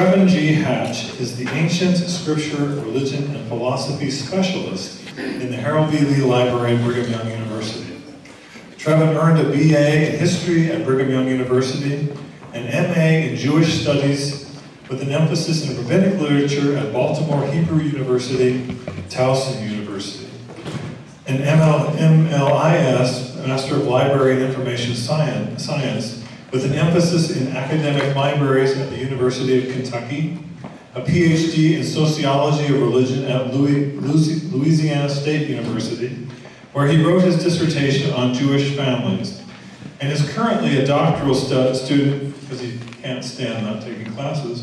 Trevin G. Hatch is the Ancient Scripture, Religion, and Philosophy Specialist in the Harold B. Lee Library at Brigham Young University. Trevin earned a BA in History at Brigham Young University, an MA in Jewish Studies with an emphasis in Rabbinic Literature at Baltimore Hebrew University, Towson University, an ML, MLIS, Master of Library and Information Science with an emphasis in academic libraries at the University of Kentucky, a PhD in Sociology of Religion at Louisiana State University, where he wrote his dissertation on Jewish families, and is currently a doctoral student, because he can't stand not taking classes,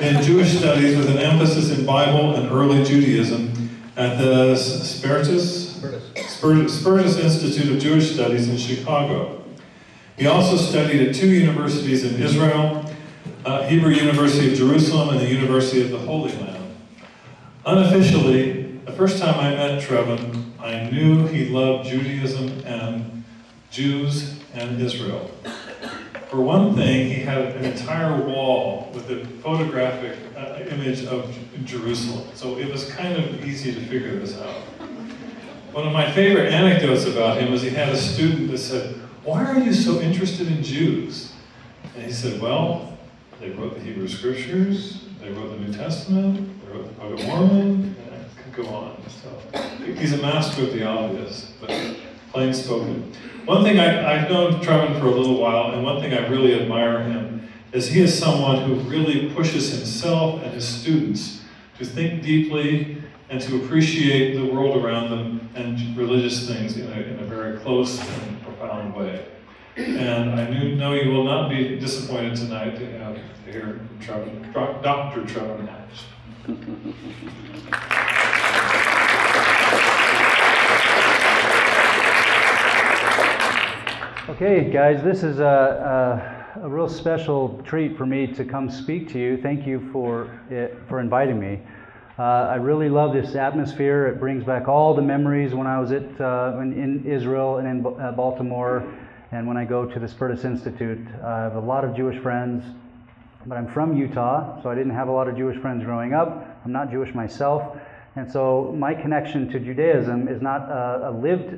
in Jewish studies with an emphasis in Bible and early Judaism at the Spertus, Spertus Institute of Jewish Studies in Chicago. He also studied at two universities in Israel, uh, Hebrew University of Jerusalem and the University of the Holy Land. Unofficially, the first time I met Trevin, I knew he loved Judaism and Jews and Israel. For one thing, he had an entire wall with a photographic uh, image of Jerusalem, so it was kind of easy to figure this out. One of my favorite anecdotes about him was he had a student that said, why are you so interested in Jews? And he said, Well, they wrote the Hebrew Scriptures, they wrote the New Testament, they wrote the Book of Mormon, and I could go on. So he's a master of the obvious, but plain spoken. One thing I, have known Trevin for a little while, and one thing I really admire him is he is someone who really pushes himself and his students to think deeply and to appreciate the world around them and religious things in a, in a very close and profound way. And I knew, know you will not be disappointed tonight to have to hear Dr. Trevor Hatch. Okay, guys, this is a, a, a, real special treat for me to come speak to you. Thank you for it, for inviting me. Uh, I really love this atmosphere. It brings back all the memories when I was at, uh, in, in, Israel and in uh, Baltimore, and when I go to the Spertus Institute. I have a lot of Jewish friends, but I'm from Utah, so I didn't have a lot of Jewish friends growing up. I'm not Jewish myself, and so my connection to Judaism is not a, a lived,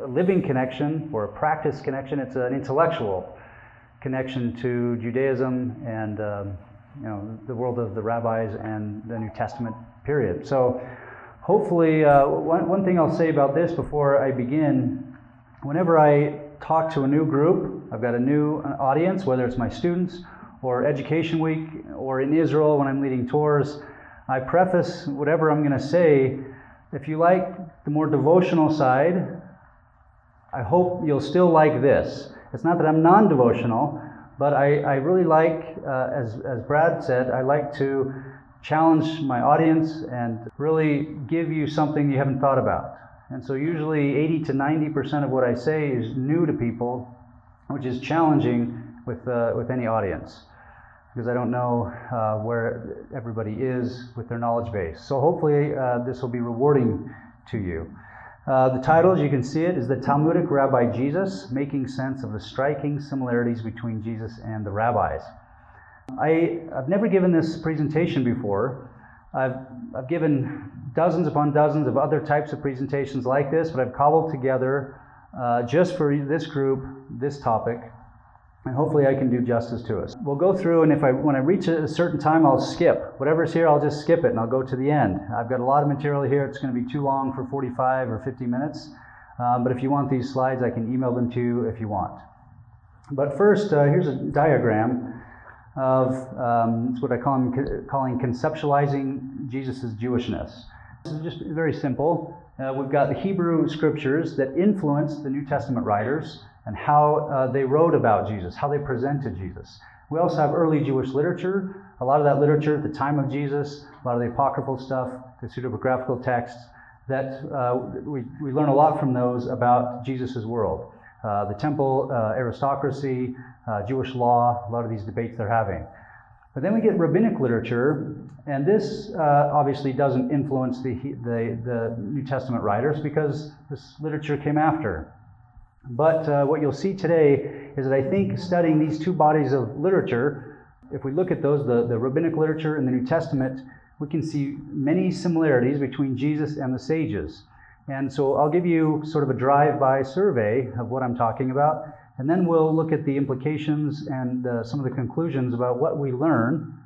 a living connection or a practice connection. It's an intellectual connection to Judaism and. Um, you know, the world of the rabbis and the New Testament period. So, hopefully, uh, one, one thing I'll say about this before I begin whenever I talk to a new group, I've got a new uh, audience, whether it's my students or Education Week or in Israel when I'm leading tours, I preface whatever I'm going to say. If you like the more devotional side, I hope you'll still like this. It's not that I'm non devotional, but I, I really like, uh, as, as Brad said, I like to challenge my audience and really give you something you haven't thought about. And so, usually, 80 to 90% of what I say is new to people, which is challenging with, uh, with any audience because I don't know uh, where everybody is with their knowledge base. So, hopefully, uh, this will be rewarding to you. Uh, the title, as you can see it, is The Talmudic Rabbi Jesus, making sense of the striking similarities between Jesus and the rabbis. I, have never given this presentation before. I've, I've given dozens upon dozens of other types of presentations like this, but I've cobbled together uh, just for this group this topic and hopefully I can do justice to us. We'll go through, and if I when I reach a certain time, I'll skip whatever's here. I'll just skip it, and I'll go to the end. I've got a lot of material here. It's going to be too long for 45 or 50 minutes. Um, but if you want these slides, I can email them to you if you want. But first, uh, here's a diagram of um, what I call calling conceptualizing Jesus' Jewishness. This is just very simple. Uh, we've got the Hebrew scriptures that influence the New Testament writers and how uh, they wrote about Jesus, how they presented Jesus. We also have early Jewish literature. A lot of that literature at the time of Jesus, a lot of the apocryphal stuff, the pseudepigraphical texts, that uh, we, we learn a lot from those about Jesus' world. Uh, the temple uh, aristocracy, uh, Jewish law, a lot of these debates they're having. But then we get rabbinic literature, and this uh, obviously doesn't influence the, the, the New Testament writers because this literature came after. But uh, what you'll see today is that I think studying these two bodies of literature If we look at those, the, the rabbinic literature and the New Testament, we can see many similarities between Jesus and the sages. And so I'll give you sort of a drive by survey of what I'm talking about, and then we'll look at the implications and uh, some of the conclusions about what we learn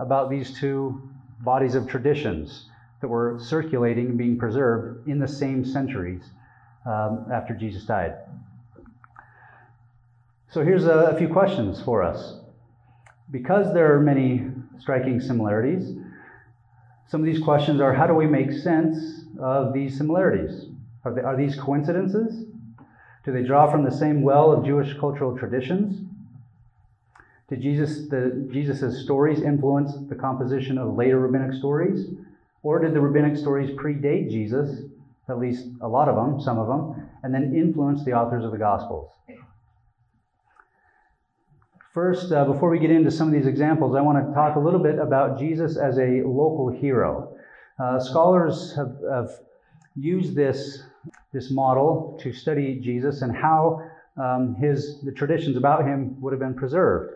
about these two bodies of traditions that were circulating and being preserved in the same centuries um, after Jesus died. So here's a, a few questions for us. Because there are many striking similarities, some of these questions are how do we make sense of these similarities? Are, they, are these coincidences? Do they draw from the same well of Jewish cultural traditions? Did Jesus the Jesus' stories influence the composition of later rabbinic stories? Or did the rabbinic stories predate Jesus, at least a lot of them, some of them, and then influence the authors of the Gospels? First, uh, before we get into some of these examples, I want to talk a little bit about Jesus as a local hero. Uh, scholars have, have, used this, this model to study Jesus and how um, his, the traditions about him would have been preserved.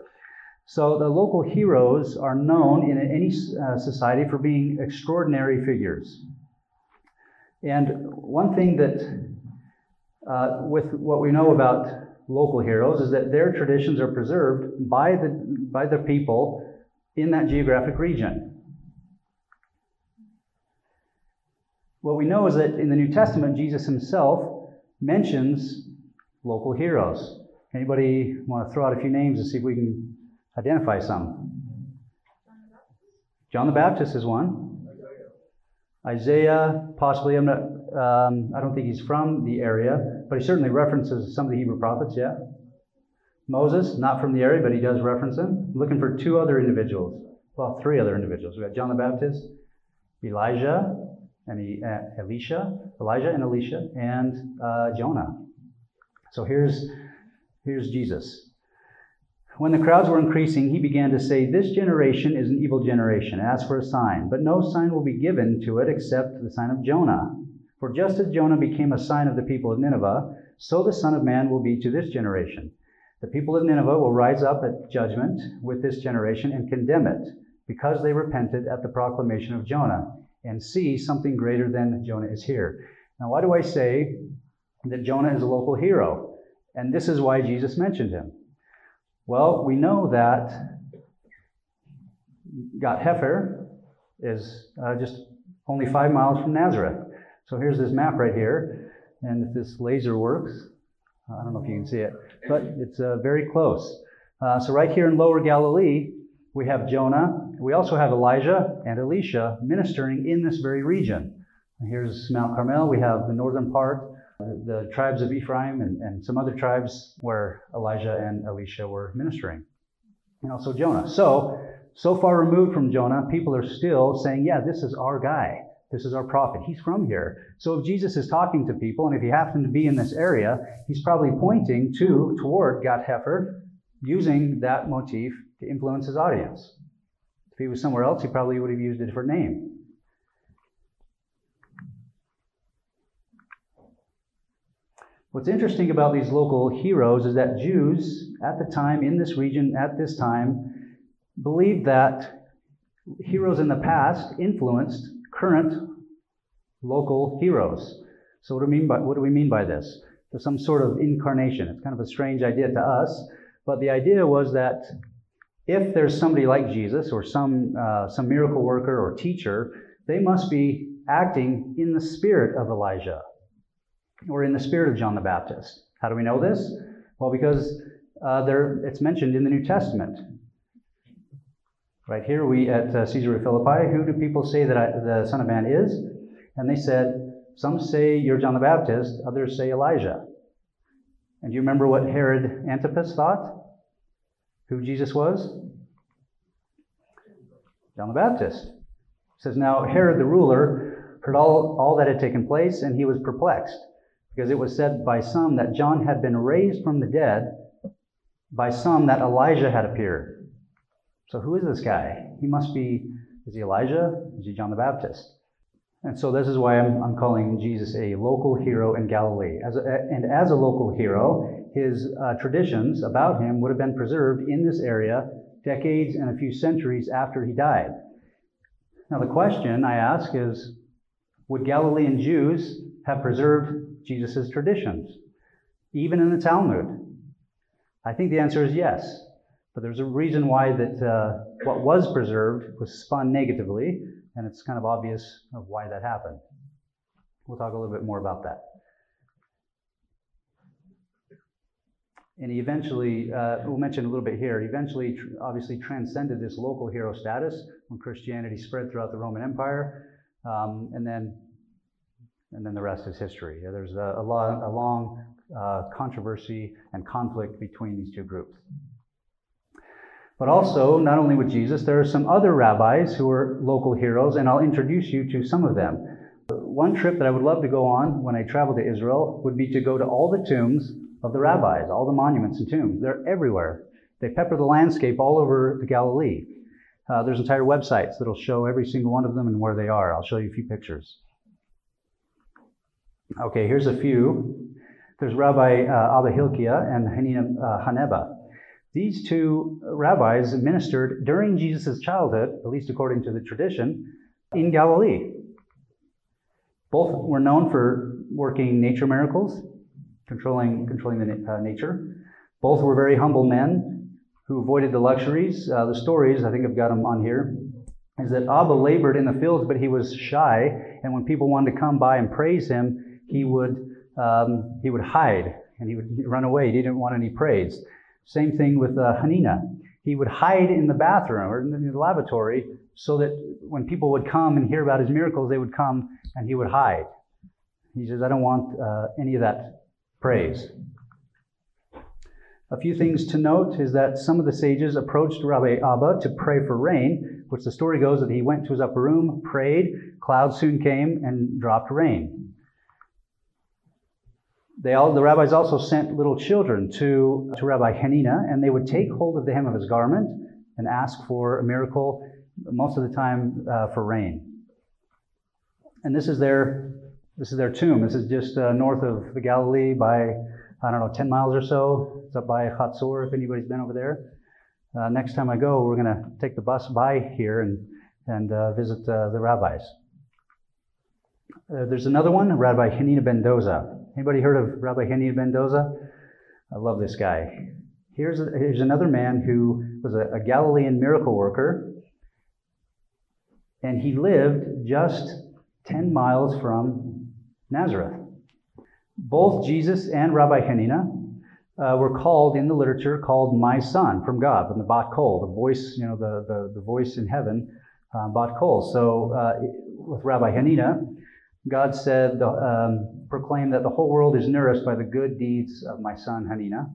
So the local heroes are known in any uh, society for being extraordinary figures. And one thing that, uh, with what we know about local heroes is that their traditions are preserved by the, by the people in that geographic region. What we know is that in the New Testament, Jesus himself mentions local heroes. Anybody want to throw out a few names and see if we can identify some? John the Baptist is one. Isaiah, possibly, I'm not, um, I don't think he's from the area, but he certainly references some of the Hebrew prophets, yeah. Moses, not from the area, but he does reference him. Looking for two other individuals. Well, three other individuals. We got John the Baptist, Elijah, and uh, Elisha, Elijah and Elisha, and uh, Jonah. So here's here's Jesus. When the crowds were increasing, he began to say, This generation is an evil generation. Ask for a sign. But no sign will be given to it except the sign of Jonah. For just as Jonah became a sign of the people of Nineveh, so the Son of Man will be to this generation. The people of Nineveh will rise up at judgment with this generation and condemn it, because they repented at the proclamation of Jonah, and see something greater than Jonah is here. Now, why do I say that Jonah is a local hero? And this is why Jesus mentioned him. Well, we know that Gath Hefer is uh, just only five miles from Nazareth. So here's this map right here, and if this laser works, I don't know if you can see it, but it's uh, very close. Uh, so right here in Lower Galilee, we have Jonah. We also have Elijah and Elisha ministering in this very region. Here's Mount Carmel. We have the northern part the tribes of Ephraim and, and some other tribes where Elijah and Elisha were ministering. And also Jonah. So, so far removed from Jonah, people are still saying, yeah, this is our guy. This is our prophet. He's from here. So if Jesus is talking to people, and if he happened to be in this area, he's probably pointing to toward Gath Hefer, using that motif to influence his audience. If he was somewhere else, he probably would have used a different name. What's interesting about these local heroes is that Jews at the time, in this region, at this time, believed that heroes in the past influenced current local heroes. So what do we mean by what do we mean by this? There's some sort of incarnation. It's kind of a strange idea to us, but the idea was that if there's somebody like Jesus or some uh, some miracle worker or teacher, they must be acting in the spirit of Elijah or in the spirit of John the Baptist. How do we know this? Well, because uh, there, it's mentioned in the New Testament. Right here, we at uh, Caesarea Philippi, who do people say that I, the Son of Man is? And they said, some say you're John the Baptist, others say Elijah. And do you remember what Herod Antipas thought? Who Jesus was? John the Baptist. It says, Now Herod the ruler heard all, all that had taken place, and he was perplexed because it was said by some that John had been raised from the dead, by some that Elijah had appeared. So who is this guy? He must be, is he Elijah? Is he John the Baptist? And so this is why I'm, I'm calling Jesus a local hero in Galilee. As a, and as a local hero, his uh, traditions about him would have been preserved in this area decades and a few centuries after he died. Now, the question I ask is would Galilean Jews have preserved Jesus' traditions, even in the Talmud? I think the answer is yes. But there's a reason why that uh, what was preserved was spun negatively, and it's kind of obvious of why that happened. We'll talk a little bit more about that. And he eventually, uh, we'll mention a little bit here, he eventually tr- obviously transcended this local hero status when Christianity spread throughout the Roman Empire. Um, and then and then the rest is history. There's a, a, long, a long uh, controversy and conflict between these two groups. But also, not only with Jesus, there are some other rabbis who are local heroes, and I'll introduce you to some of them. One trip that I would love to go on when I travel to Israel would be to go to all the tombs of the rabbis, all the monuments and tombs. They're everywhere. They pepper the landscape all over the Galilee. Uh, there's entire websites that'll show every single one of them and where they are. I'll show you a few pictures. Okay, here's a few. There's Rabbi uh, Abba Hilkiah and Hanina uh, Haneba. These two rabbis ministered during Jesus' childhood, at least according to the tradition, in Galilee. Both were known for working nature miracles, controlling, controlling the uh, nature. Both were very humble men who avoided the luxuries. Uh, the stories, I think I've got them on here, is that Abba labored in the fields, but he was shy, and when people wanted to come by and praise him, he would um, he would hide and he would run away. He didn't want any praise. Same thing with uh, Hanina. He would hide in the bathroom or in the lavatory so that when people would come and hear about his miracles, they would come and he would hide. He says, I don't want uh, any of that praise. A few things to note is that some of the sages approached Rabbi Abba to pray for rain, which the story goes that he went to his upper room, prayed, clouds soon came, and dropped rain. They all, the rabbis also sent little children to, to Rabbi Hanina, and they would take hold of the hem of his garment and ask for a miracle, most of the time uh, for rain. And this is their this is their tomb. This is just uh, north of the Galilee by I don't know 10 miles or so. It's up by Chatzor. If anybody's been over there, uh, next time I go, we're going to take the bus by here and and uh, visit uh, the rabbis. Uh, there's another one, Rabbi Hanina ben Doza. Anybody heard of Rabbi Hanina ben Doza? I love this guy. Here's, a, here's another man who was a, a Galilean miracle worker, and he lived just 10 miles from Nazareth. Both Jesus and Rabbi Hanina uh, were called in the literature called my son from God, from the Bat Kol, the voice, you know, the, the, the voice in heaven, uh, Bat Kol. So uh, with Rabbi Hanina, God said, um, proclaim that the whole world is nourished by the good deeds of my son Hanina.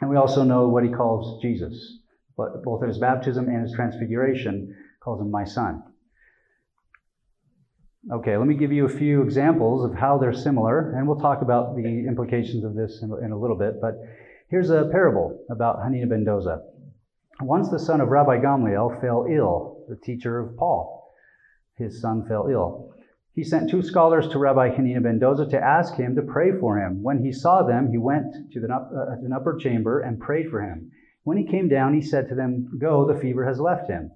And we also know what he calls Jesus, but both at his baptism and his transfiguration, calls him my son. Okay, let me give you a few examples of how they're similar, and we'll talk about the implications of this in, in a little bit. But here's a parable about Hanina ben Doza. Once the son of Rabbi Gamliel fell ill, the teacher of Paul. His son fell ill. He sent two scholars to Rabbi Hanina ben Doza to ask him to pray for him. When he saw them, he went to the, uh, an upper chamber and prayed for him. When he came down, he said to them, Go, the fever has left him.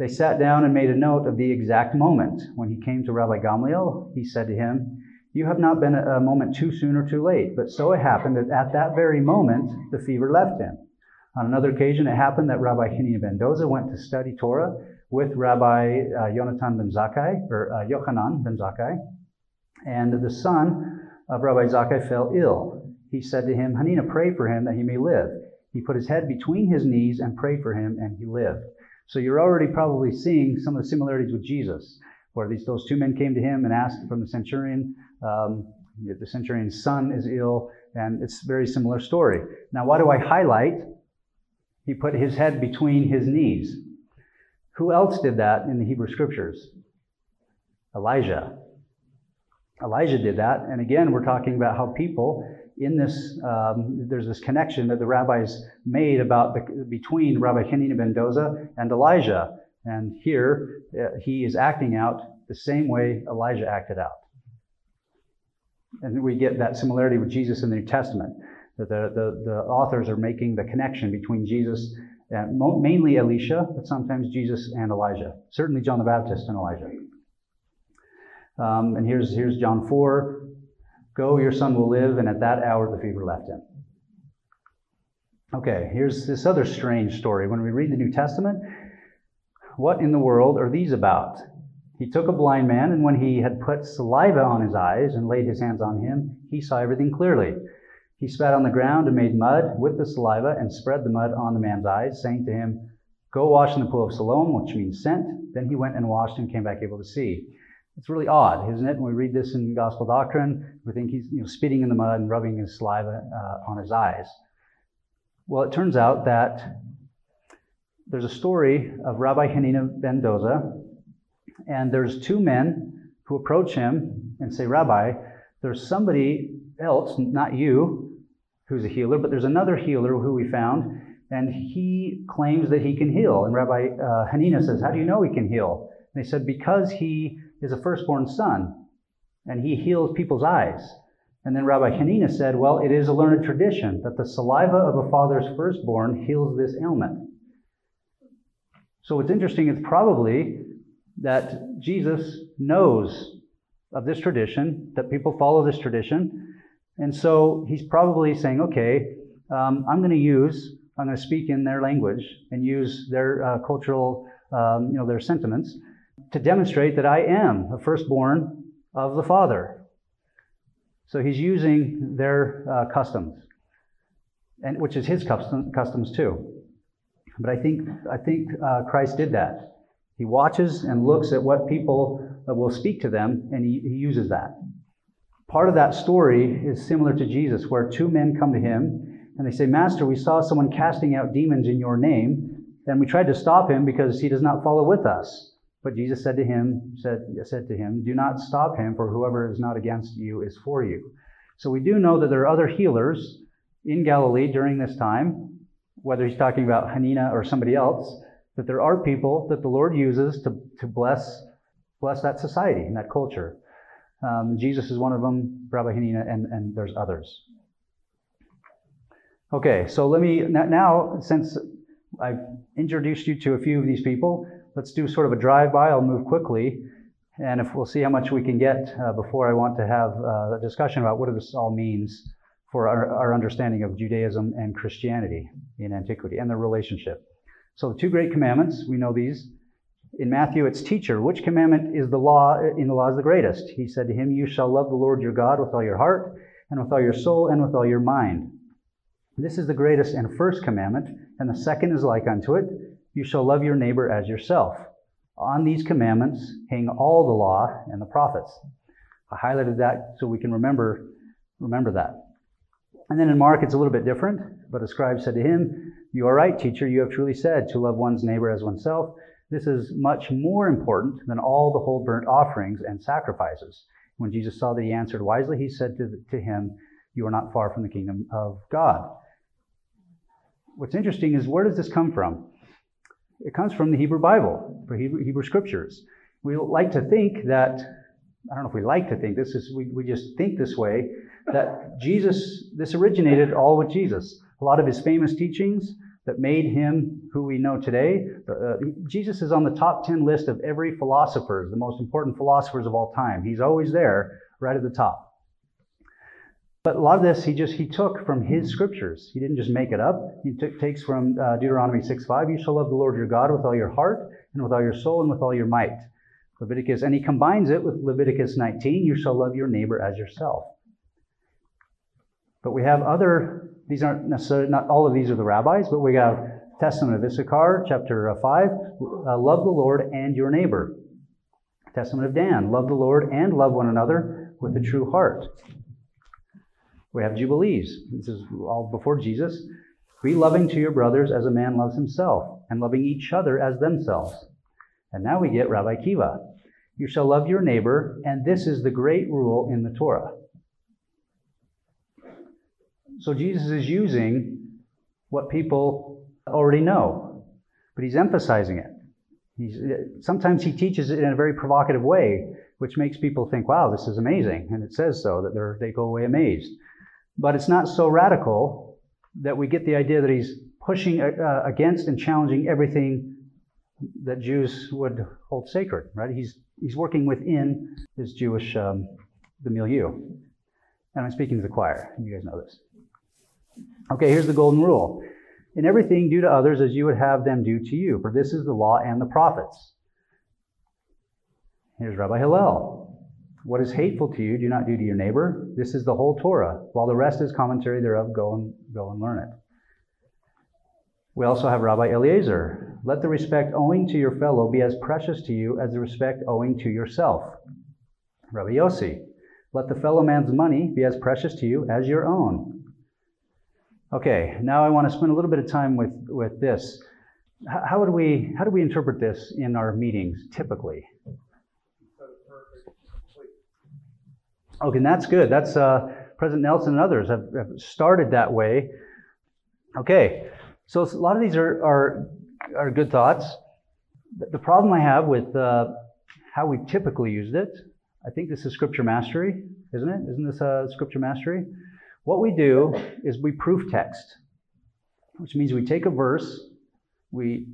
They sat down and made a note of the exact moment. When he came to Rabbi Gamliel, he said to him, You have not been a moment too soon or too late. But so it happened that at that very moment, the fever left him. On another occasion, it happened that Rabbi Hanina ben Doza went to study Torah with Rabbi uh, Yonatan ben Zakkai, or uh, Yochanan ben Zakkai, and the son of Rabbi Zakkai fell ill. He said to him, Hanina, pray for him that he may live. He put his head between his knees and prayed for him, and he lived. So you're already probably seeing some of the similarities with Jesus, where these those two men came to him and asked from the centurion. Um, the centurion's son is ill, and it's a very similar story. Now, why do I highlight? He put his head between his knees. Who else did that in the Hebrew scriptures? Elijah. Elijah did that. And again, we're talking about how people in this, um, there's this connection that the rabbis made about the, between Rabbi Hanina ben Doza and Elijah. And here, uh, he is acting out the same way Elijah acted out. And we get that similarity with Jesus in the New Testament, that the, the, the authors are making the connection between Jesus and mainly Elisha, but sometimes Jesus and Elijah. Certainly John the Baptist and Elijah. Um, and here's, here's John 4 Go, your son will live, and at that hour the fever left him. Okay, here's this other strange story. When we read the New Testament, what in the world are these about? He took a blind man, and when he had put saliva on his eyes and laid his hands on him, he saw everything clearly. He spat on the ground and made mud with the saliva and spread the mud on the man's eyes, saying to him, Go wash in the pool of Siloam, which means sent. Then he went and washed and came back able to see. It's really odd, isn't it? When we read this in gospel doctrine, we think he's you know, spitting in the mud and rubbing his saliva uh, on his eyes. Well, it turns out that there's a story of Rabbi Hanina ben Doza, and there's two men who approach him and say, Rabbi, there's somebody else, not you, who's a healer, but there's another healer who we found, and he claims that he can heal. And Rabbi uh, Hanina says, How do you know he can heal? And they said, Because he is a firstborn son, and he heals people's eyes. And then Rabbi Hanina said, Well, it is a learned tradition that the saliva of a father's firstborn heals this ailment. So what's interesting is probably that Jesus knows of this tradition, that people follow this tradition. And so he's probably saying, okay, um, I'm going to use, I'm going to speak in their language and use their uh, cultural, um, you know, their sentiments to demonstrate that I am the firstborn of the Father. So he's using their uh, customs, and which is his custom, customs too. But I think I think uh, Christ did that. He watches and looks at what people uh, will speak to them, and he, he uses that. Part of that story is similar to Jesus, where two men come to him and they say, "Master, we saw someone casting out demons in your name, and we tried to stop him because he does not follow with us." But Jesus said to him, said, said to him, Do not stop him, for whoever is not against you is for you. So we do know that there are other healers in Galilee during this time, whether he's talking about Hanina or somebody else, that there are people that the Lord uses to, to bless, bless that society and that culture. Um, Jesus is one of them, Rabbi Hanina, and, and there's others. Okay, so let me, now, since I've introduced you to a few of these people, let's do sort of a drive-by. I'll move quickly, and if we'll see how much we can get uh, before I want to have uh, a discussion about what this all means for our, our, understanding of Judaism and Christianity in antiquity and their relationship. So the two great commandments, we know these. In Matthew, it's teacher. Which commandment is the law in the law is the greatest? He said to him, You shall love the Lord your God with all your heart, and with all your soul, and with all your mind. This is the greatest and first commandment, and the second is like unto it you shall love your neighbor as yourself. On these commandments hang all the law and the prophets. I highlighted that so we can remember, remember that. And then in Mark, it's a little bit different. But a scribe said to him, You are right, teacher. You have truly said to love one's neighbor as oneself. This is much more important than all the whole burnt offerings and sacrifices. When Jesus saw that he answered wisely, he said to, to him, You are not far from the kingdom of God. What's interesting is where does this come from? It comes from the Hebrew Bible, the Hebrew, Hebrew scriptures. We like to think that, I don't know if we like to think this, is we, we just think this way, that Jesus, this originated all with Jesus. A lot of his famous teachings that made him who we know today. Uh, Jesus is on the top 10 list of every philosopher, the most important philosophers of all time. He's always there, right at the top. But a lot of this he just he took from his scriptures. He didn't just make it up. He t- takes from uh, Deuteronomy 6:5. You shall love the Lord your God with all your heart and with all your soul and with all your might. Leviticus, and he combines it with Leviticus 19. You shall love your neighbor as yourself. But we have other. These aren't necessarily not all of these are the rabbis, but we have Testament of Issachar, chapter uh, 5. Uh, love the Lord and your neighbor. Testament of Dan. Love the Lord and love one another with a true heart. We have Jubilees. This is all before Jesus. Be loving to your brothers as a man loves himself, and loving each other as themselves. And now we get Rabbi Akiva. You shall love your neighbor, and this is the great rule in the Torah. So Jesus is using what people already know, but he's emphasizing it. He's, sometimes he teaches it in a very provocative way, which makes people think, wow, this is amazing. And it says so, that they go away amazed. But it's not so radical that we get the idea that he's pushing uh, against and challenging everything that Jews would hold sacred, right? He's, he's working within his Jewish, um, the milieu. And I'm speaking to the choir. You guys know this. Okay, here's the golden rule. In everything, do to others as you would have them do to you, for this is the law and the prophets. Here's Rabbi Hillel. What is hateful to you, do not do to your neighbor. This is the whole Torah. While the rest is commentary thereof, go and go and learn it. We also have Rabbi Eliezer. Let the respect owing to your fellow be as precious to you as the respect owing to yourself. Rabbi Yossi. Let the fellow man's money be as precious to you as your own. Okay, now I want to spend a little bit of time with, with this. How, do we how do we interpret this in our meetings typically? Okay, and that's good. That's uh, President Nelson and others have, have, started that way. Okay, so a lot of these are are, are good thoughts. The problem I have with uh, how we typically used it, I think this is scripture mastery, isn't it? Isn't this uh, scripture mastery? What we do is we proof text, which means we take a verse, we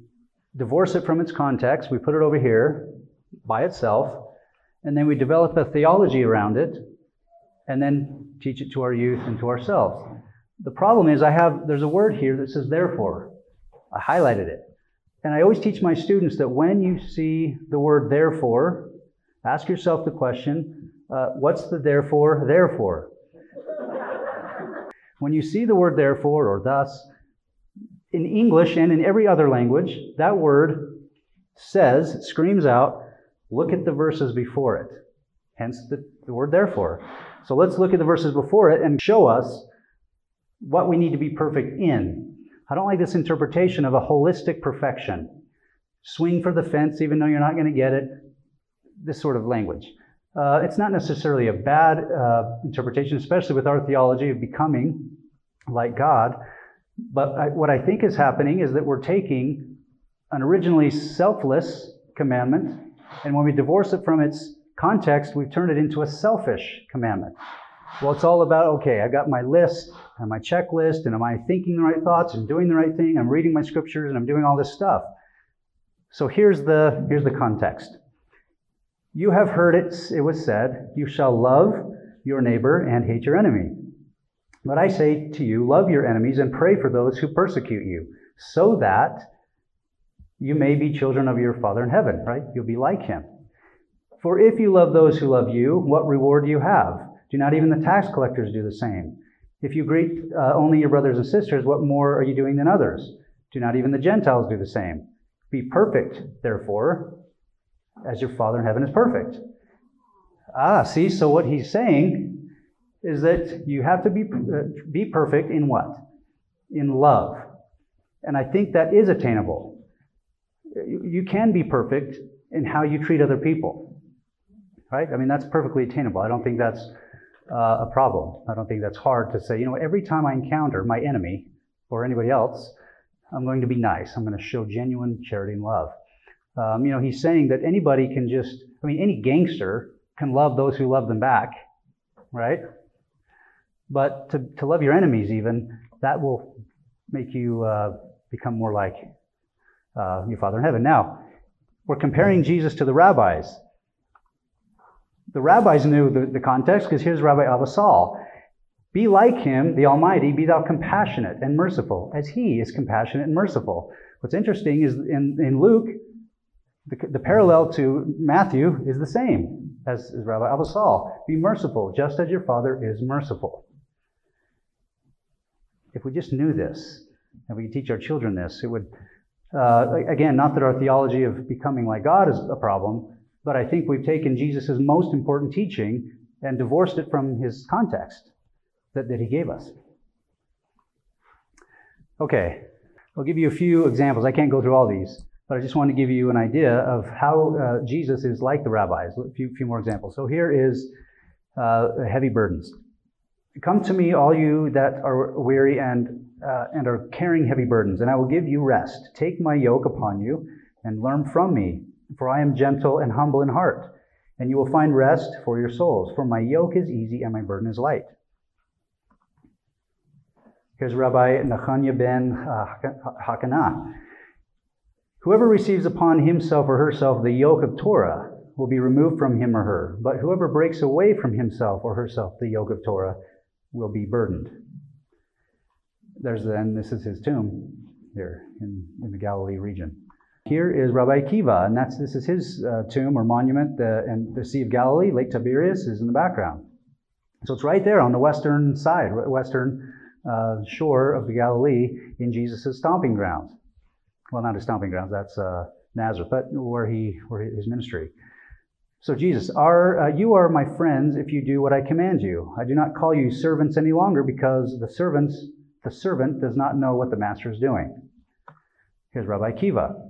divorce it from its context, we put it over here by itself, and then we develop a theology around it and then teach it to our youth and to ourselves. The problem is I have there's a word here that says therefore. I highlighted it. And I always teach my students that when you see the word therefore, ask yourself the question, uh, what's the therefore therefore? when you see the word therefore or thus, in English and in every other language, that word says, screams out, look at the verses before it. Hence the, the word therefore. So let's look at the verses before it and show us what we need to be perfect in. I don't like this interpretation of a holistic perfection. Swing for the fence even though you're not going to get it. This sort of language. Uh, it's not necessarily a bad uh, interpretation, especially with our theology of becoming like God. But I, what I think is happening is that we're taking an originally selfless commandment, and when we divorce it from its context, we've turned it into a selfish commandment. Well, it's all about, okay, I've got my list and my checklist, and am I thinking the right thoughts and doing the right thing? I'm reading my scriptures and I'm doing all this stuff. So here's the, here's the context. You have heard it, it was said, you shall love your neighbor and hate your enemy. But I say to you, love your enemies and pray for those who persecute you, so that you may be children of your Father in heaven, right? You'll be like him. For if you love those who love you, what reward do you have? Do not even the tax collectors do the same? If you greet uh, only your brothers and sisters, what more are you doing than others? Do not even the Gentiles do the same? Be perfect, therefore, as your Father in heaven is perfect. Ah, see, so what he's saying is that you have to be, uh, be perfect in what? In love. And I think that is attainable. You, you can be perfect in how you treat other people right? I mean, that's perfectly attainable. I don't think that's uh, a problem. I don't think that's hard to say, you know, every time I encounter my enemy or anybody else, I'm going to be nice. I'm going to show genuine charity and love. Um, you know, he's saying that anybody can just, I mean, any gangster can love those who love them back, right? But to, to love your enemies, even, that will make you uh, become more like uh, your Father in heaven. Now, we're comparing Jesus to the rabbis. The rabbis knew the, the context because here's Rabbi Abba Saul. Be like him, the Almighty, be thou compassionate and merciful, as he is compassionate and merciful. What's interesting is in, in Luke, the, the parallel to Matthew is the same as, as Rabbi Abba Saul. Be merciful, just as your Father is merciful. If we just knew this, and we could teach our children this, it would, uh, again, not that our theology of becoming like God is a problem, but I think we've taken Jesus' most important teaching and divorced it from his context that, that he gave us. Okay, I'll give you a few examples. I can't go through all these, but I just want to give you an idea of how uh, Jesus is like the rabbis. A few, few more examples. So here is uh, heavy burdens. Come to me, all you that are weary and, uh, and are carrying heavy burdens, and I will give you rest. Take my yoke upon you and learn from me, for I am gentle and humble in heart, and you will find rest for your souls. For my yoke is easy and my burden is light. Here's Rabbi Nachanya ben uh, Hakanah. Whoever receives upon himself or herself the yoke of Torah will be removed from him or her, but whoever breaks away from himself or herself the yoke of Torah will be burdened. There's then, this is his tomb here in, in the Galilee region. Here is Rabbi Akiva, and that's this is his uh, tomb or monument, uh, and the Sea of Galilee, Lake Tiberias, is in the background. So it's right there on the western side, western uh, shore of the Galilee, in Jesus' stomping grounds. Well, not his stomping grounds, that's uh, Nazareth, but where he where his ministry. So Jesus, are uh, you are my friends if you do what I command you. I do not call you servants any longer because the servants the servant does not know what the master is doing. Here's Rabbi Akiva.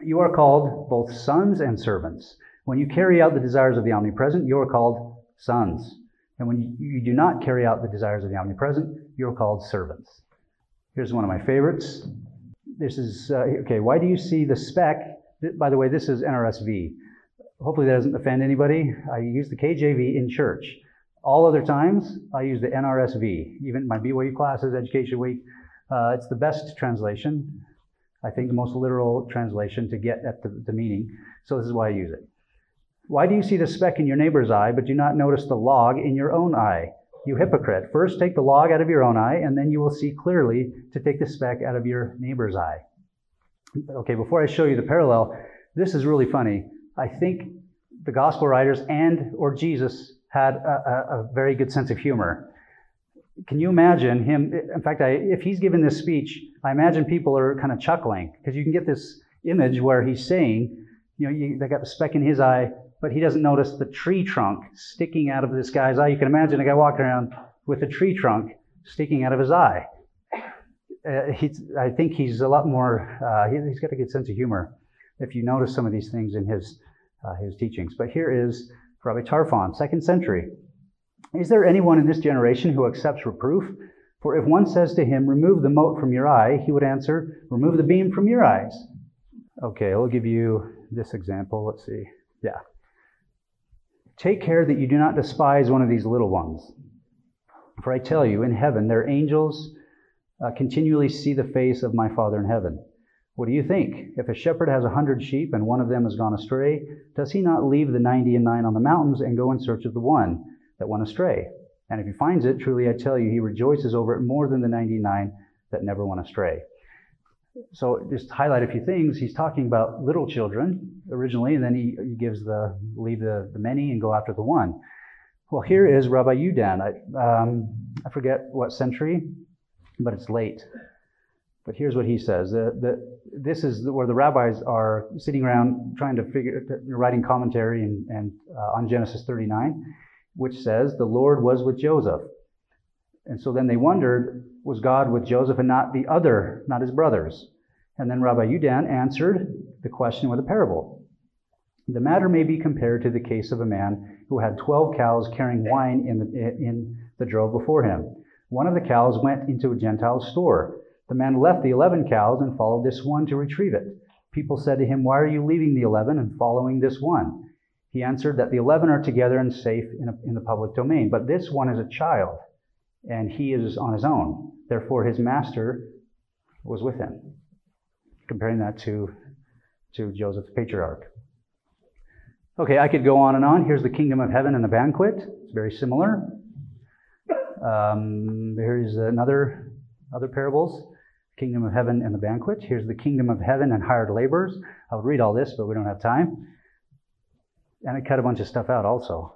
You are called both sons and servants. When you carry out the desires of the omnipresent, you are called sons. And when you do not carry out the desires of the omnipresent, you are called servants. Here's one of my favorites. This is, uh, okay, why do you see the speck? By the way, this is NRSV. Hopefully that doesn't offend anybody. I use the KJV in church. All other times, I use the NRSV. Even my BYU classes, Education Week, uh, it's the best translation. I think the most literal translation to get at the, the meaning. So this is why I use it. Why do you see the speck in your neighbor's eye, but do not notice the log in your own eye? You hypocrite. First take the log out of your own eye, and then you will see clearly to take the speck out of your neighbor's eye. Okay, before I show you the parallel, this is really funny. I think the gospel writers and or Jesus had a, a, a very good sense of humor can you imagine him? In fact, I, if he's given this speech, I imagine people are kind of chuckling because you can get this image where he's saying, you know, you, they got the speck in his eye, but he doesn't notice the tree trunk sticking out of this guy's eye. You can imagine a guy walking around with a tree trunk sticking out of his eye. Uh, I think he's a lot more, uh, he, has got a good sense of humor if you notice some of these things in his, uh, his teachings. But here is Rabbi Tarfon, second century. Is there anyone in this generation who accepts reproof? For if one says to him, Remove the mote from your eye, he would answer, Remove the beam from your eyes. Okay, I'll give you this example. Let's see. Yeah. Take care that you do not despise one of these little ones. For I tell you, in heaven, their angels uh, continually see the face of my Father in heaven. What do you think? If a shepherd has a hundred sheep and one of them has gone astray, does he not leave the ninety and nine on the mountains and go in search of the one? That went astray. And if he finds it, truly I tell you, he rejoices over it more than the 99 that never went astray. So just highlight a few things. He's talking about little children originally, and then he, he gives the leave the, the many and go after the one. Well, here is Rabbi Yudan. I, um, I forget what century, but it's late. But here's what he says. The, the, this is where the rabbis are sitting around trying to figure, writing commentary and, and uh, on Genesis 39 which says the Lord was with Joseph. And so then they wondered, was God with Joseph and not the other, not his brothers? And then Rabbi Yudan answered the question with a parable. The matter may be compared to the case of a man who had 12 cows carrying wine in the, in the drove before him. One of the cows went into a Gentile store. The man left the 11 cows and followed this one to retrieve it. People said to him, Why are you leaving the 11 and following this one? He answered that the eleven are together and safe in, a, in the public domain, but this one is a child, and he is on his own. Therefore, his master was with him. Comparing that to, to Joseph the patriarch. Okay, I could go on and on. Here's the kingdom of heaven and the banquet. It's very similar. Um, here's another other parables. Kingdom of heaven and the banquet. Here's the kingdom of heaven and hired laborers. I would read all this, but we don't have time. And I cut a bunch of stuff out also.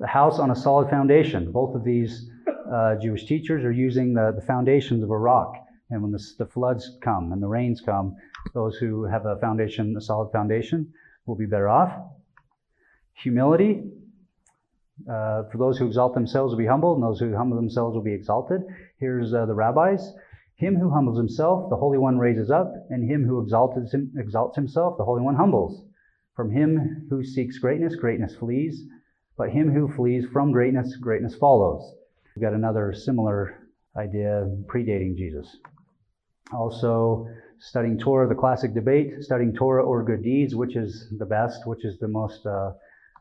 The house on a solid foundation. Both of these uh, Jewish teachers are using the, the foundations of a rock. And when the, the floods come and the rains come, those who have a foundation, a solid foundation, will be better off. Humility. Uh, for those who exalt themselves will be humbled, and those who humble themselves will be exalted. Here's uh, the rabbis. Him who humbles himself, the Holy One raises up, and him who exalts, him, exalts himself, the Holy One humbles. From him who seeks greatness, greatness flees, but him who flees from greatness, greatness follows. We've got another similar idea predating Jesus. Also, studying Torah, the classic debate, studying Torah or good deeds, which is the best, which is the most uh,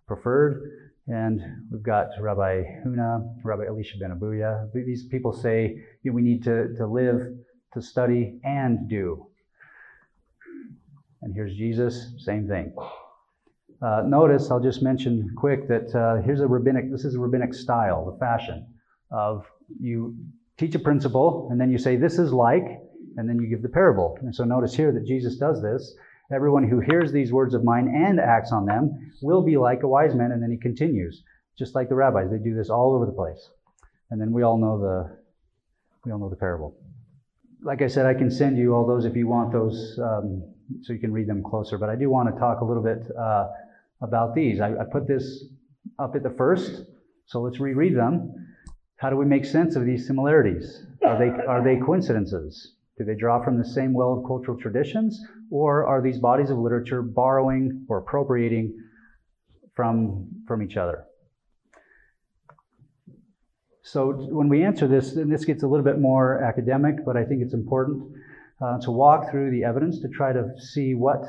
preferred. And we've got Rabbi Huna, Rabbi Elisha Ben Abuya. These people say you know, we need to, to live, to study, and do. And here's Jesus, same thing. Uh, notice, I'll just mention quick that uh, here's a rabbinic, this is a rabbinic style, the fashion of you teach a principle and then you say, this is like, and then you give the parable. And so notice here that Jesus does this. Everyone who hears these words of mine and acts on them will be like a wise man. And then he continues, just like the rabbis. They do this all over the place. And then we all know the, we all know the parable. Like I said, I can send you all those if you want those, um, so you can read them closer. But I do want to talk a little bit uh, about these. I, I put this up at the first, so let's reread them. How do we make sense of these similarities? Are they, are they coincidences? Do they draw from the same well of cultural traditions? Or are these bodies of literature borrowing or appropriating from, from each other? So when we answer this, and this gets a little bit more academic, but I think it's important uh, to walk through the evidence to try to see what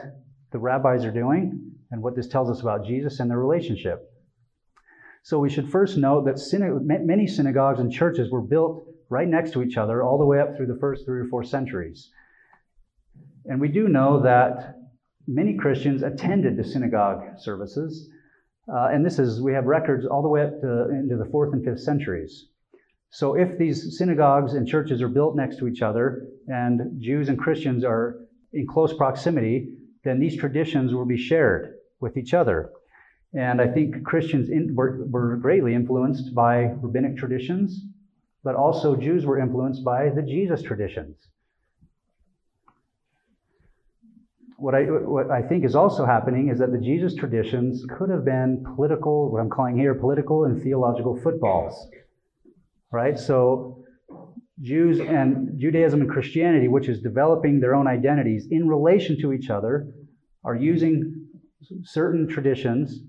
the rabbis are doing and what this tells us about Jesus and their relationship. So we should first note that syna- many synagogues and churches were built right next to each other all the way up through the first three or four centuries. And we do know that many Christians attended the synagogue services. Uh, and this is, we have records all the way up to, into the fourth and fifth centuries. So if these synagogues and churches are built next to each other and Jews and Christians are in close proximity, then these traditions will be shared with each other. And I think Christians in, were, were greatly influenced by rabbinic traditions, but also Jews were influenced by the Jesus traditions. What I, what I think is also happening is that the Jesus traditions could have been political, what I'm calling here political and theological footballs. Right? So Jews and Judaism and Christianity, which is developing their own identities in relation to each other, are using certain traditions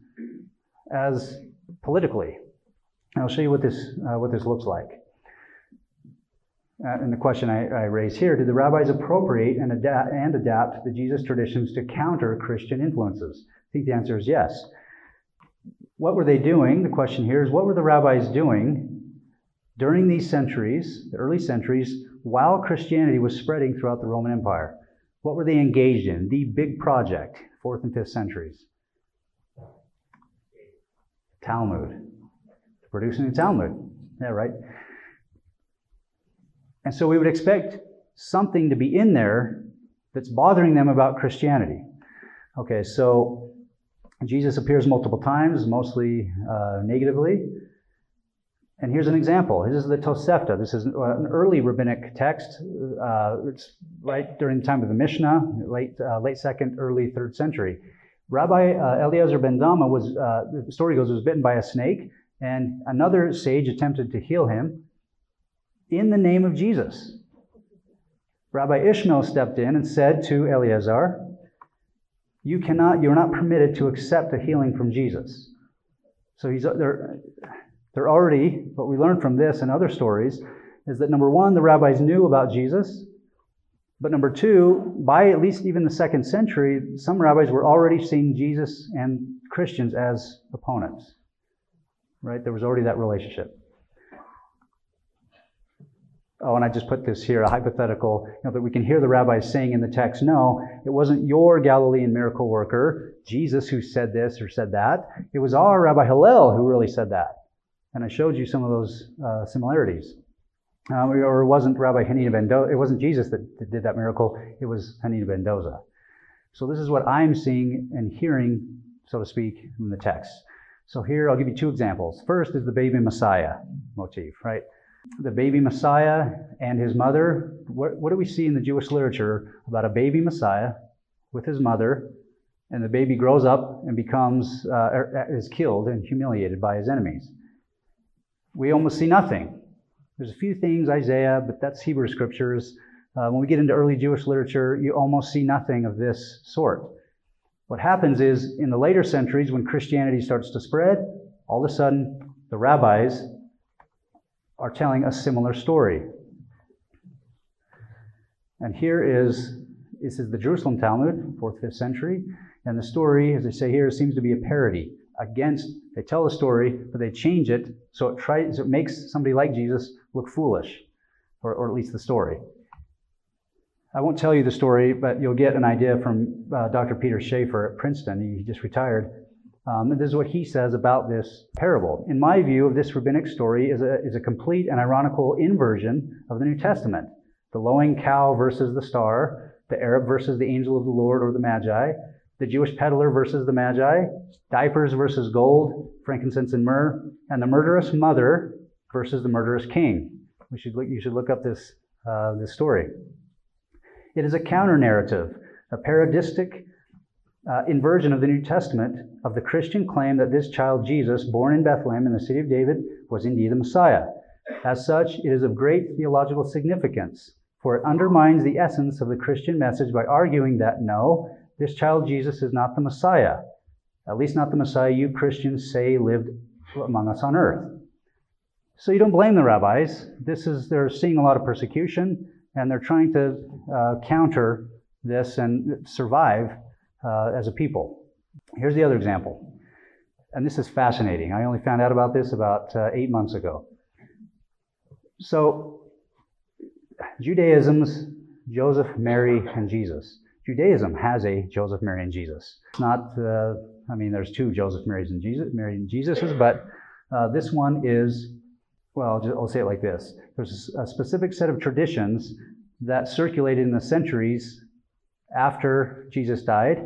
as politically. And I'll show you what this, uh, what this looks like. Uh, and the question I, I, raise here did the rabbis appropriate and adapt, and adapt the Jesus traditions to counter Christian influences? I think the answer is yes. What were they doing? The question here is what were the rabbis doing during these centuries, the early centuries, while Christianity was spreading throughout the Roman Empire? What were they engaged in? The big project, fourth and fifth centuries. Talmud. Producing a Talmud. Yeah, right? And so we would expect something to be in there that's bothering them about Christianity. Okay, so Jesus appears multiple times, mostly uh, negatively. And here's an example. This is the Tosefta. This is an early rabbinic text. Uh, it's right during the time of the Mishnah, late, uh, late second, early third century. Rabbi uh, Eliezer ben Dama was, uh, the story goes, was bitten by a snake, and another sage attempted to heal him in the name of Jesus. Rabbi Ishmael stepped in and said to Eleazar, You cannot, you're not permitted to accept a healing from Jesus. So he's, they're, they're already, what we learn from this and other stories is that number one, the rabbis knew about Jesus. But number two, by at least even the second century, some rabbis were already seeing Jesus and Christians as opponents. Right? There was already that relationship. Oh, and I just put this here, a hypothetical, you know, that we can hear the rabbis saying in the text, no, it wasn't your Galilean miracle worker, Jesus, who said this or said that. It was our Rabbi Hillel who really said that. And I showed you some of those uh, similarities. Uh, or it wasn't Rabbi Hanina ben Doza, it wasn't Jesus that, that did that miracle, it was Hanina ben Doza. So this is what I'm seeing and hearing, so to speak, from the text. So here I'll give you two examples. First is the baby Messiah motif, right? The baby Messiah and his mother. What, what do we see in the Jewish literature about a baby Messiah with his mother, and the baby grows up and becomes uh, er, is killed and humiliated by his enemies? We almost see nothing. There's a few things, Isaiah, but that's Hebrew scriptures. Uh, when we get into early Jewish literature, you almost see nothing of this sort. What happens is, in the later centuries, when Christianity starts to spread, all of a sudden, the rabbis are telling a similar story. And here is this is the Jerusalem Talmud, 4th, 5th century. And the story, as I say here, seems to be a parody, against, they tell the story, but they change it so it tries, it makes somebody like Jesus look foolish, or, or at least the story. I won't tell you the story, but you'll get an idea from uh, Dr. Peter Schaefer at Princeton. He just retired. Um, and this is what he says about this parable. In my view of this rabbinic story is a, is a complete and ironical inversion of the New Testament. The lowing cow versus the star, the Arab versus the angel of the Lord or the Magi, the Jewish peddler versus the Magi, diapers versus gold, frankincense and myrrh, and the murderous mother versus the murderous king. We should look, you should look up this, uh, this story. It is a counter narrative, a parodistic uh, inversion of the New Testament of the Christian claim that this child Jesus, born in Bethlehem in the city of David, was indeed the Messiah. As such, it is of great theological significance, for it undermines the essence of the Christian message by arguing that no, this child Jesus is not the Messiah, at least not the Messiah you Christians say lived among us on earth. So you don't blame the rabbis. This is they're seeing a lot of persecution and they're trying to uh, counter this and survive uh, as a people. Here's the other example, and this is fascinating. I only found out about this about uh, eight months ago. So, Judaism's Joseph, Mary, and Jesus. Judaism has a Joseph, Mary, and Jesus. It's not, uh, I mean, there's two Joseph, Marys, and Jesus, Mary and Jesuses, but uh, this one is well, I'll just, I'll say it like this there's a specific set of traditions that circulated in the centuries after Jesus died.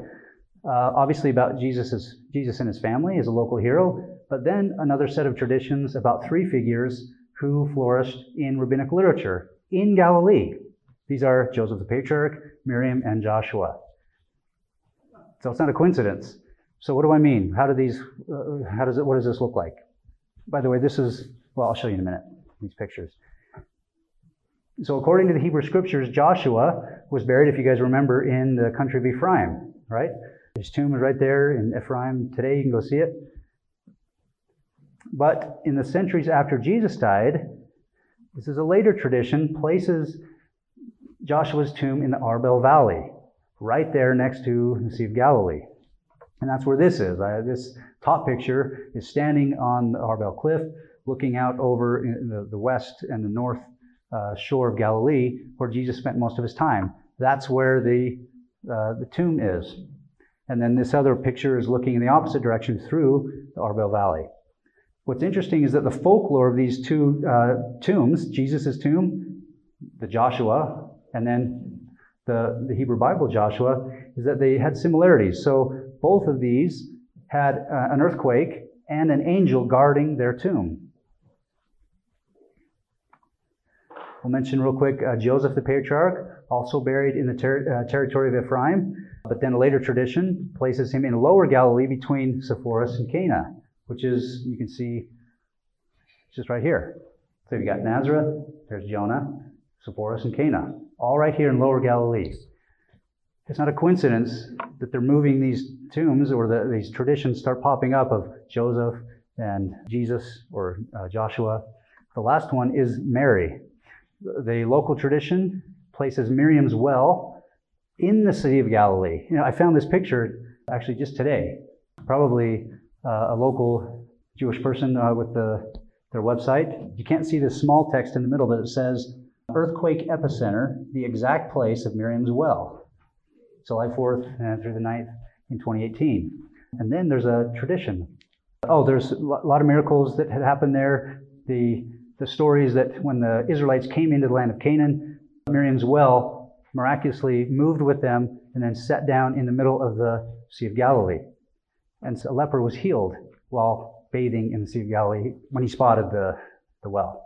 Uh, obviously, about Jesus's, Jesus and his family as a local hero, but then another set of traditions about three figures who flourished in rabbinic literature in Galilee. These are Joseph the Patriarch, Miriam, and Joshua. So it's not a coincidence. So what do I mean? How do these? Uh, how does it? What does this look like? By the way, this is well, I'll show you in a minute, these pictures. So, according to the Hebrew scriptures, Joshua was buried, if you guys remember, in the country of Ephraim, right? His tomb is right there in Ephraim today. You can go see it. But in the centuries after Jesus died, this is a later tradition, places Joshua's tomb in the Arbel Valley, right there next to the Sea of Galilee. And that's where this is. I, this top picture is standing on the Arbel Cliff looking out over the, the west and the north uh, shore of Galilee, where Jesus spent most of his time. That's where the, uh, the tomb is. And then this other picture is looking in the opposite direction through the Arbel Valley. What's interesting is that the folklore of these two uh, tombs, Jesus' tomb, the Joshua, and then the, the Hebrew Bible Joshua, is that they had similarities. So both of these had uh, an earthquake and an angel guarding their tomb. We'll mention real quick uh, Joseph the patriarch, also buried in the ter- uh, territory of Ephraim, but then a later tradition places him in lower Galilee between Sepphoris and Cana, which is, you can see, just right here. So you've got Nazareth, there's Jonah, Sepphoris, and Cana, all right here in lower Galilee. It's not a coincidence that they're moving these tombs or the, these traditions start popping up of Joseph and Jesus or uh, Joshua. The last one is Mary, the local tradition places Miriam's well in the city of Galilee. You know, I found this picture actually just today. Probably uh, a local Jewish person uh, with the, their website. You can't see this small text in the middle, but it says earthquake epicenter, the exact place of Miriam's well. July 4th and uh, through the 9th in 2018. And then there's a tradition. Oh, there's a lot of miracles that had happened there. The the stories that when the Israelites came into the land of Canaan, Miriam's well miraculously moved with them and then sat down in the middle of the Sea of Galilee. And so a leper was healed while bathing in the Sea of Galilee when he spotted the, the well.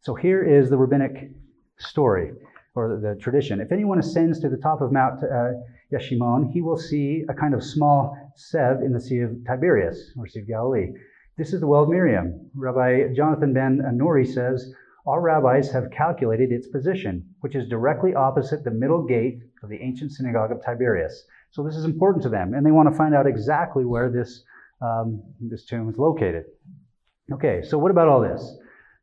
So here is the rabbinic story or the, tradition. If anyone ascends to the top of Mount uh, Yeshimon, he will see a kind of small sev in the Sea of Tiberias or Sea of Galilee. This is the well of Miriam. Rabbi Jonathan ben Nuri says, all rabbis have calculated its position, which is directly opposite the middle gate of the ancient synagogue of Tiberias. So this is important to them, and they want to find out exactly where this, um, this tomb is located. Okay, so what about all this?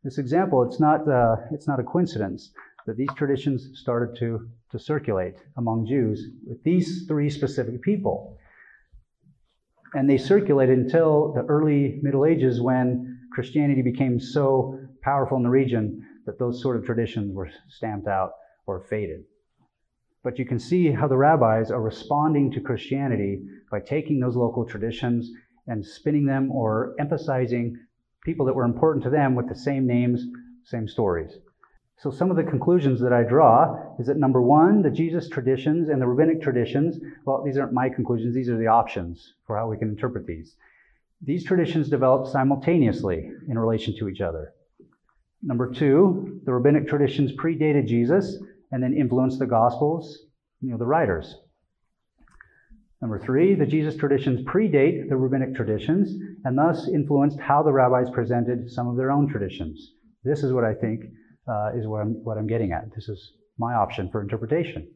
This example, it's not, uh, it's not a coincidence that these traditions started to, to circulate among Jews with these three specific people. And they circulated until the early Middle Ages when Christianity became so powerful in the region that those sort of traditions were stamped out or faded. But you can see how the rabbis are responding to Christianity by taking those local traditions and spinning them or emphasizing people that were important to them with the same names, same stories. So, some of the conclusions that I draw is that number one, the Jesus traditions and the rabbinic traditions, well, these aren't my conclusions, these are the options for how we can interpret these. These traditions developed simultaneously in relation to each other. Number two, the rabbinic traditions predated Jesus and then influenced the Gospels, you know, the writers. Number three, the Jesus traditions predate the rabbinic traditions and thus influenced how the rabbis presented some of their own traditions. This is what I think uh, is what I'm, what I'm getting at. This is my option for interpretation.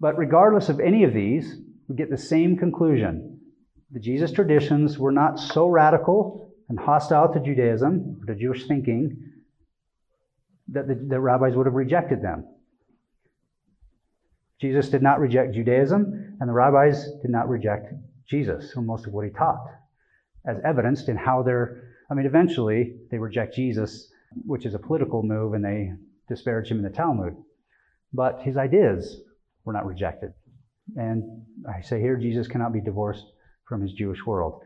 But regardless of any of these, we get the same conclusion. The Jesus traditions were not so radical and hostile to Judaism, to Jewish thinking, that the, the rabbis would have rejected them. Jesus did not reject Judaism, and the rabbis did not reject Jesus, or most of what he taught, as evidenced in how they're, I mean, eventually they reject Jesus, which is a political move, and they disparage him in the Talmud. But his ideas were not rejected. And I say here, Jesus cannot be divorced from his Jewish world.